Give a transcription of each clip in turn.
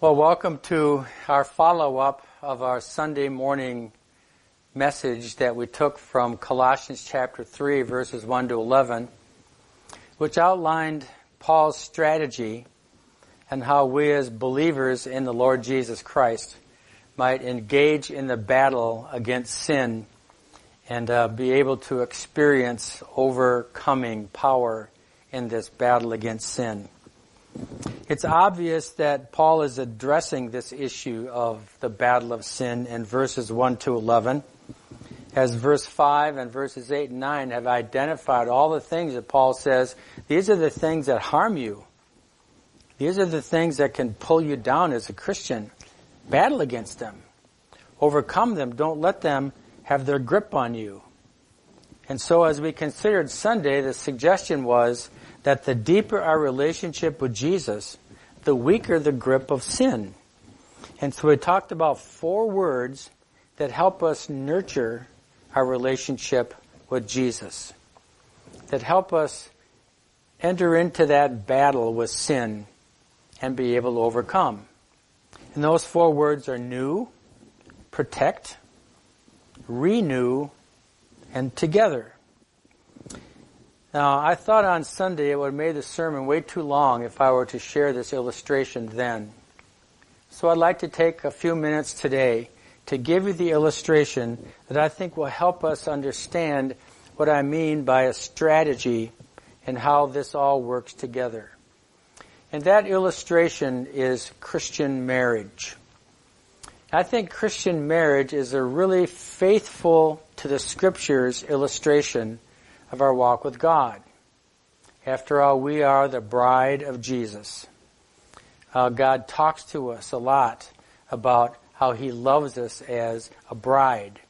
Well, welcome to our follow up of our Sunday morning message that we took from Colossians chapter 3, verses 1 to 11, which outlined Paul's strategy and how we as believers in the Lord Jesus Christ might engage in the battle against sin and uh, be able to experience overcoming power in this battle against sin. It's obvious that Paul is addressing this issue of the battle of sin in verses 1 to 11. As verse 5 and verses 8 and 9 have identified all the things that Paul says, these are the things that harm you. These are the things that can pull you down as a Christian. Battle against them. Overcome them. Don't let them have their grip on you. And so as we considered Sunday, the suggestion was that the deeper our relationship with Jesus, the weaker the grip of sin. And so we talked about four words that help us nurture our relationship with Jesus, that help us enter into that battle with sin and be able to overcome. And those four words are new, protect, renew, and together. Now, I thought on Sunday it would have made the sermon way too long if I were to share this illustration then. So I'd like to take a few minutes today to give you the illustration that I think will help us understand what I mean by a strategy and how this all works together. And that illustration is Christian marriage. I think Christian marriage is a really faithful to the scriptures illustration of our walk with God. After all, we are the bride of Jesus. Uh, God talks to us a lot about how He loves us as a bride.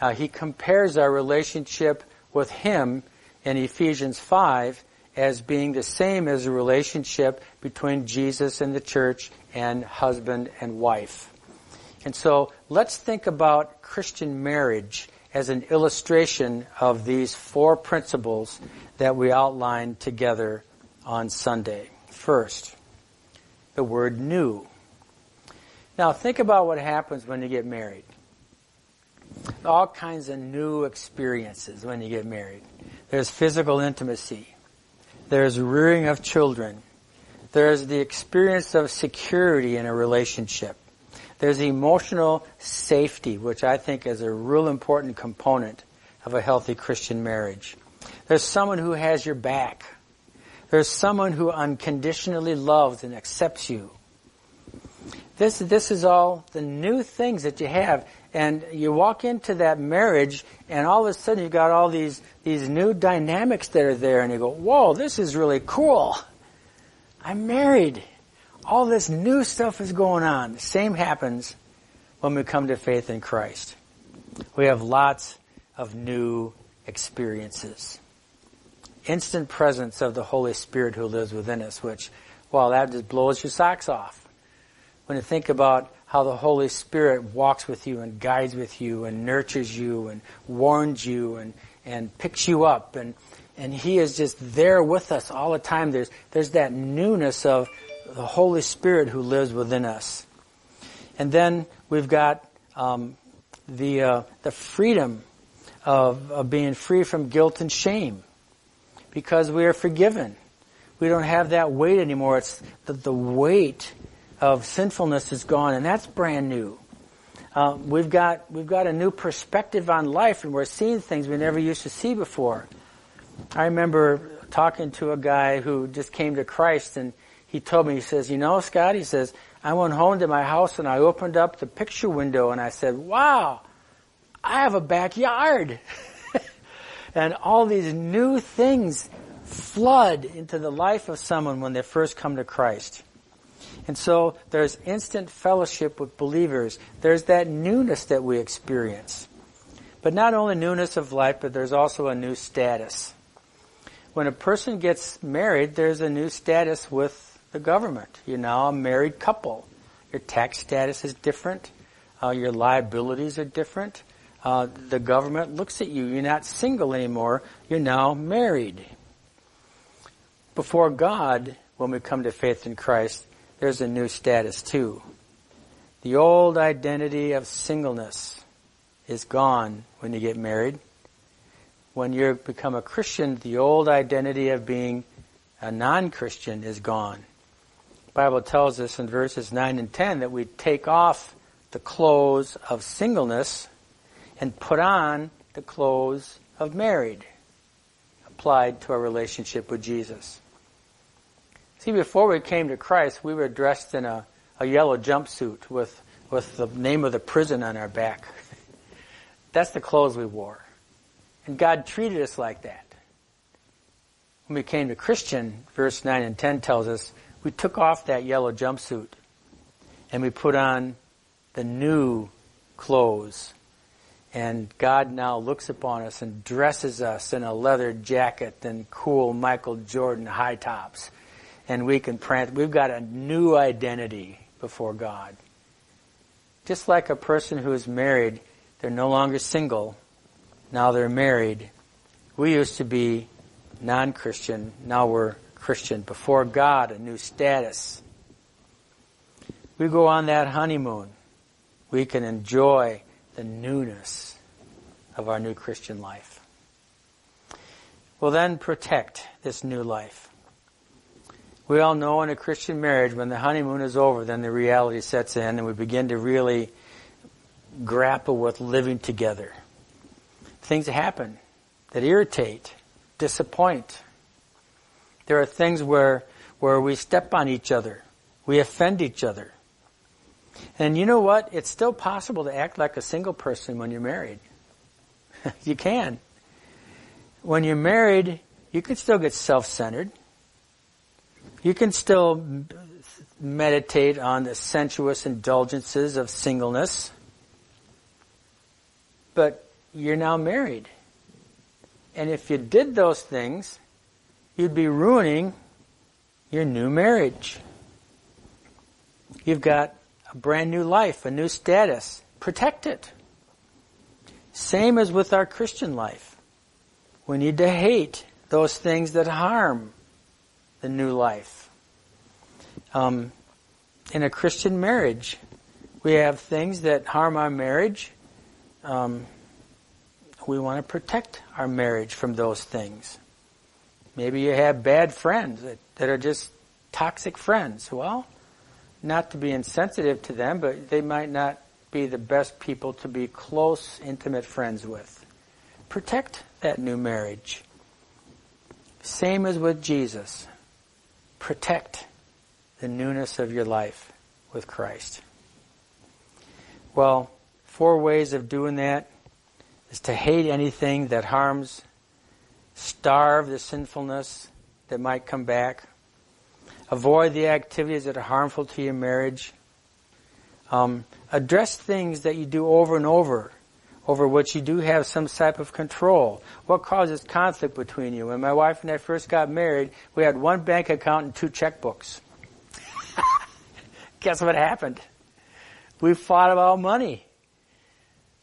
Uh, he compares our relationship with Him in Ephesians 5 as being the same as a relationship between Jesus and the church and husband and wife. And so let's think about Christian marriage as an illustration of these four principles that we outlined together on Sunday. First, the word new. Now think about what happens when you get married. All kinds of new experiences when you get married. There's physical intimacy. There's rearing of children. There's the experience of security in a relationship. There's emotional safety, which I think is a real important component of a healthy Christian marriage. There's someone who has your back. There's someone who unconditionally loves and accepts you. This, this is all the new things that you have. And you walk into that marriage and all of a sudden you've got all these, these new dynamics that are there and you go, whoa, this is really cool. I'm married all this new stuff is going on. The same happens when we come to faith in Christ. We have lots of new experiences. Instant presence of the Holy Spirit who lives within us, which, well, that just blows your socks off. When you think about how the Holy Spirit walks with you and guides with you and nurtures you and warns you and, and picks you up and, and He is just there with us all the time. There's, there's that newness of the Holy Spirit who lives within us. And then we've got um, the uh, the freedom of, of being free from guilt and shame because we are forgiven. We don't have that weight anymore. It's the, the weight of sinfulness is gone, and that's brand new. Uh, we've got we've got a new perspective on life, and we're seeing things we never used to see before. I remember talking to a guy who just came to Christ, and he told me, he says, you know, Scott, he says, I went home to my house and I opened up the picture window and I said, wow, I have a backyard. and all these new things flood into the life of someone when they first come to Christ. And so there's instant fellowship with believers. There's that newness that we experience. But not only newness of life, but there's also a new status. When a person gets married, there's a new status with the government. You're now a married couple. Your tax status is different. Uh, your liabilities are different. Uh, the government looks at you. You're not single anymore. You're now married. Before God, when we come to faith in Christ, there's a new status too. The old identity of singleness is gone when you get married. When you become a Christian, the old identity of being a non-Christian is gone. Bible tells us in verses 9 and 10 that we take off the clothes of singleness and put on the clothes of married, applied to our relationship with Jesus. See, before we came to Christ, we were dressed in a, a yellow jumpsuit with, with the name of the prison on our back. That's the clothes we wore. And God treated us like that. When we came to Christian, verse 9 and 10 tells us, we took off that yellow jumpsuit and we put on the new clothes. And God now looks upon us and dresses us in a leather jacket and cool Michael Jordan high tops. And we can prance. We've got a new identity before God. Just like a person who is married, they're no longer single. Now they're married. We used to be non-Christian. Now we're Christian. Before God, a new status. We go on that honeymoon. We can enjoy the newness of our new Christian life. We'll then protect this new life. We all know in a Christian marriage, when the honeymoon is over, then the reality sets in and we begin to really grapple with living together. Things happen that irritate, disappoint. There are things where, where we step on each other. We offend each other. And you know what? It's still possible to act like a single person when you're married. you can. When you're married, you can still get self-centered. You can still meditate on the sensuous indulgences of singleness. But you're now married. And if you did those things, you'd be ruining your new marriage. You've got a brand new life, a new status. Protect it. Same as with our Christian life. We need to hate those things that harm the new life. Um, in a Christian marriage, we have things that harm our marriage. Um, we want to protect our marriage from those things. Maybe you have bad friends that, that are just toxic friends. Well, not to be insensitive to them, but they might not be the best people to be close, intimate friends with. Protect that new marriage. Same as with Jesus. Protect the newness of your life with Christ. Well, four ways of doing that is to hate anything that harms, starve the sinfulness that might come back, avoid the activities that are harmful to your marriage, um, address things that you do over and over, over which you do have some type of control. What causes conflict between you? When my wife and I first got married, we had one bank account and two checkbooks. Guess what happened? We fought about money.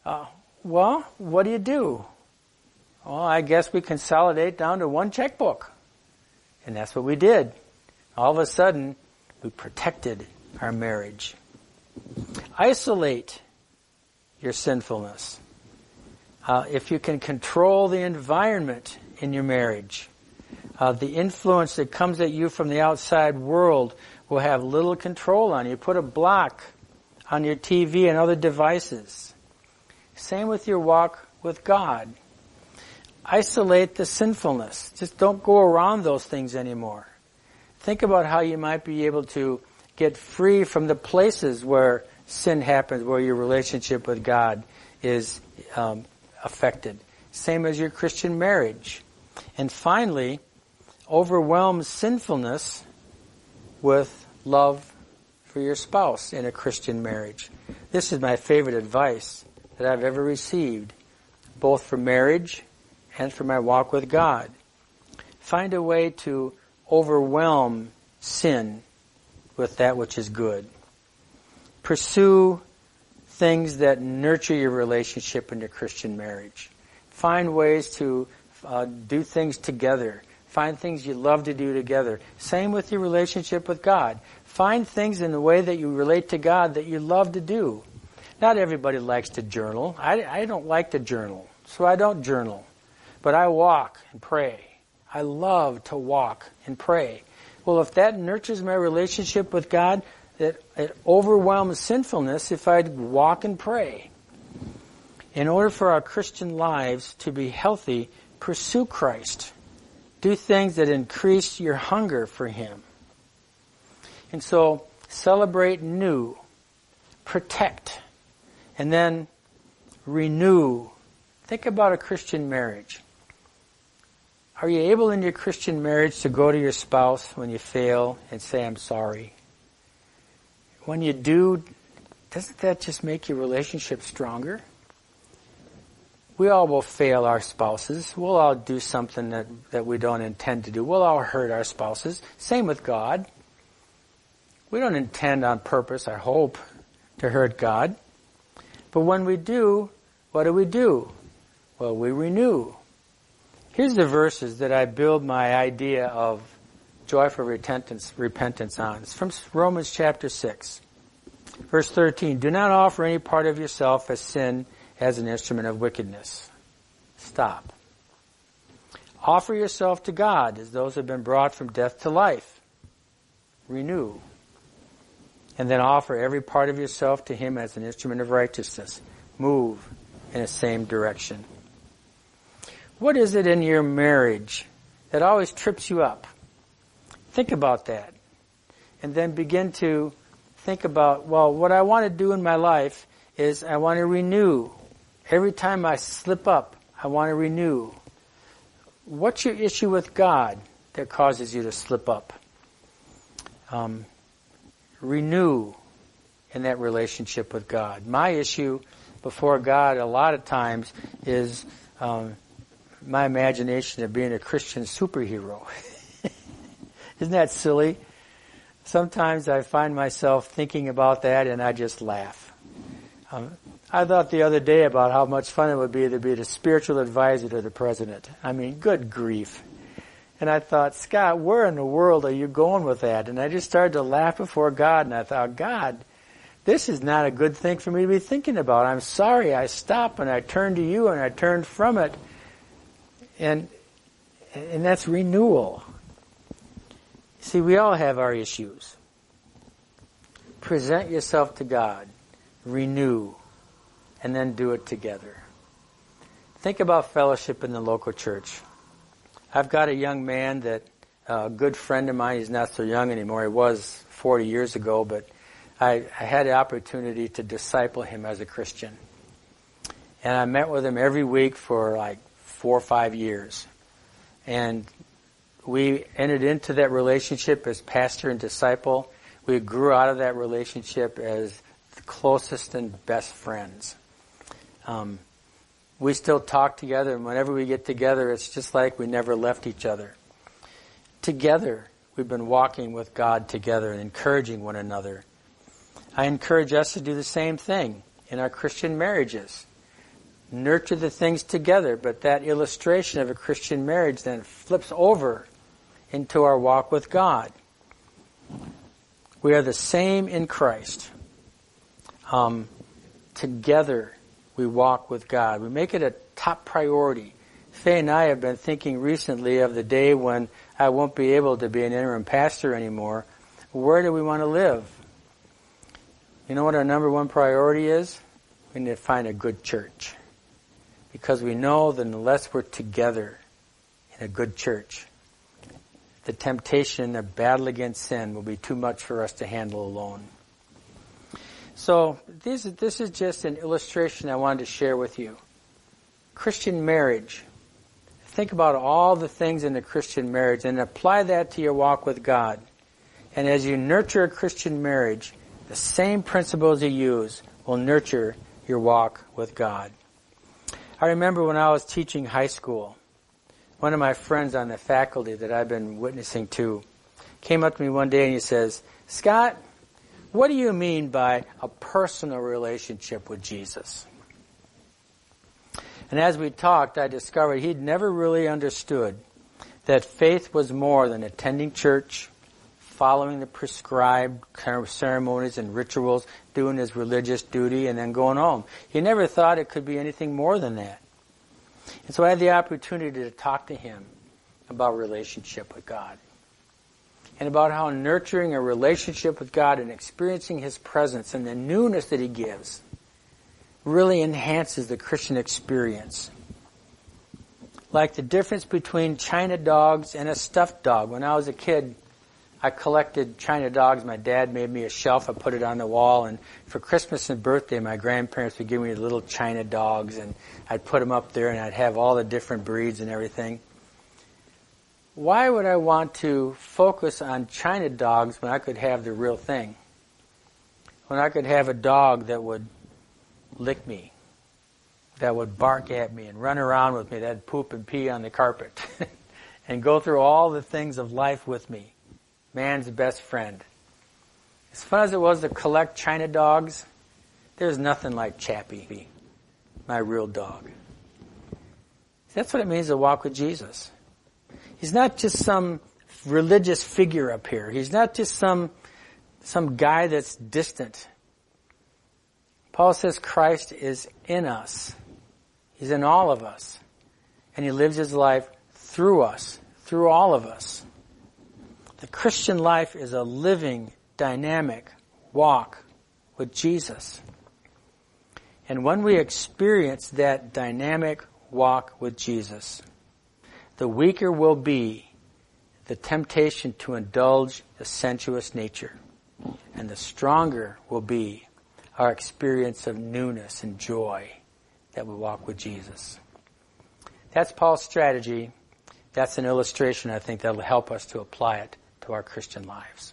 Uh, well, what do you do? Well, I guess we consolidate down to one checkbook. And that's what we did. All of a sudden, we protected our marriage. Isolate your sinfulness. Uh, if you can control the environment in your marriage, uh, the influence that comes at you from the outside world will have little control on you. Put a block on your TV and other devices. Same with your walk with God. Isolate the sinfulness. Just don't go around those things anymore. Think about how you might be able to get free from the places where sin happens, where your relationship with God is um, affected. Same as your Christian marriage. And finally, overwhelm sinfulness with love for your spouse in a Christian marriage. This is my favorite advice that I've ever received, both for marriage and for my walk with God. Find a way to overwhelm sin with that which is good. Pursue things that nurture your relationship in your Christian marriage. Find ways to uh, do things together. Find things you love to do together. Same with your relationship with God. Find things in the way that you relate to God that you love to do. Not everybody likes to journal. I, I don't like to journal, so I don't journal. But I walk and pray. I love to walk and pray. Well, if that nurtures my relationship with God, it, it overwhelms sinfulness if I walk and pray. In order for our Christian lives to be healthy, pursue Christ. Do things that increase your hunger for Him. And so, celebrate new, protect, and then renew. Think about a Christian marriage. Are you able in your Christian marriage to go to your spouse when you fail and say, I'm sorry? When you do, doesn't that just make your relationship stronger? we all will fail our spouses. We'll all do something that, that we don't intend to do. We'll all hurt our spouses. Same with God. We don't intend on purpose, I hope, to hurt God. But when we do, what do we do? Well, we renew. Here's the verses that I build my idea of joyful repentance, repentance on. It's from Romans chapter 6. Verse 13. Do not offer any part of yourself as sin as an instrument of wickedness. Stop. Offer yourself to God as those who have been brought from death to life. Renew. And then offer every part of yourself to Him as an instrument of righteousness. Move in the same direction. What is it in your marriage that always trips you up? Think about that. And then begin to think about, well, what I want to do in my life is I want to renew Every time I slip up, I want to renew. What's your issue with God that causes you to slip up? Um, renew in that relationship with God. My issue before God a lot of times is um, my imagination of being a Christian superhero. Isn't that silly? Sometimes I find myself thinking about that and I just laugh. Um, I thought the other day about how much fun it would be to be the spiritual advisor to the president. I mean, good grief. And I thought, Scott, where in the world are you going with that? And I just started to laugh before God, and I thought, God, this is not a good thing for me to be thinking about. I'm sorry. I stopped and I turned to you and I turned from it. And, and that's renewal. See, we all have our issues. Present yourself to God. Renew and then do it together. Think about fellowship in the local church. I've got a young man that uh, a good friend of mine. He's not so young anymore. He was 40 years ago, but I, I had the opportunity to disciple him as a Christian. And I met with him every week for like four or five years. And we entered into that relationship as pastor and disciple. We grew out of that relationship as the closest and best friends. Um, we still talk together, and whenever we get together, it's just like we never left each other. Together, we've been walking with God together and encouraging one another. I encourage us to do the same thing in our Christian marriages. Nurture the things together, but that illustration of a Christian marriage then flips over into our walk with God. We are the same in Christ. Um, together we walk with God. We make it a top priority. Faye and I have been thinking recently of the day when I won't be able to be an interim pastor anymore. Where do we want to live? You know what our number one priority is? We need to find a good church. Because we know that unless we're together in a good church, the temptation, the battle against sin will be too much for us to handle alone. So this, this is just an illustration I wanted to share with you. Christian marriage. Think about all the things in the Christian marriage and apply that to your walk with God. And as you nurture a Christian marriage, the same principles you use will nurture your walk with God. I remember when I was teaching high school, one of my friends on the faculty that I've been witnessing to came up to me one day and he says, Scott, what do you mean by a personal relationship with Jesus? And as we talked, I discovered he'd never really understood that faith was more than attending church, following the prescribed ceremonies and rituals, doing his religious duty, and then going home. He never thought it could be anything more than that. And so I had the opportunity to talk to him about relationship with God. And about how nurturing a relationship with God and experiencing His presence and the newness that He gives really enhances the Christian experience. Like the difference between China dogs and a stuffed dog. When I was a kid, I collected China dogs. My dad made me a shelf. I put it on the wall. And for Christmas and birthday, my grandparents would give me little China dogs. And I'd put them up there and I'd have all the different breeds and everything. Why would I want to focus on China dogs when I could have the real thing? When I could have a dog that would lick me, that would bark at me and run around with me, that'd poop and pee on the carpet, and go through all the things of life with me. Man's best friend. As fun as it was to collect China dogs, there's nothing like Chappie, my real dog. That's what it means to walk with Jesus. He's not just some religious figure up here. He's not just some, some guy that's distant. Paul says Christ is in us. He's in all of us. And he lives his life through us, through all of us. The Christian life is a living, dynamic walk with Jesus. And when we experience that dynamic walk with Jesus, the weaker will be the temptation to indulge the sensuous nature, and the stronger will be our experience of newness and joy that we walk with Jesus. That's Paul's strategy. That's an illustration, I think, that'll help us to apply it to our Christian lives.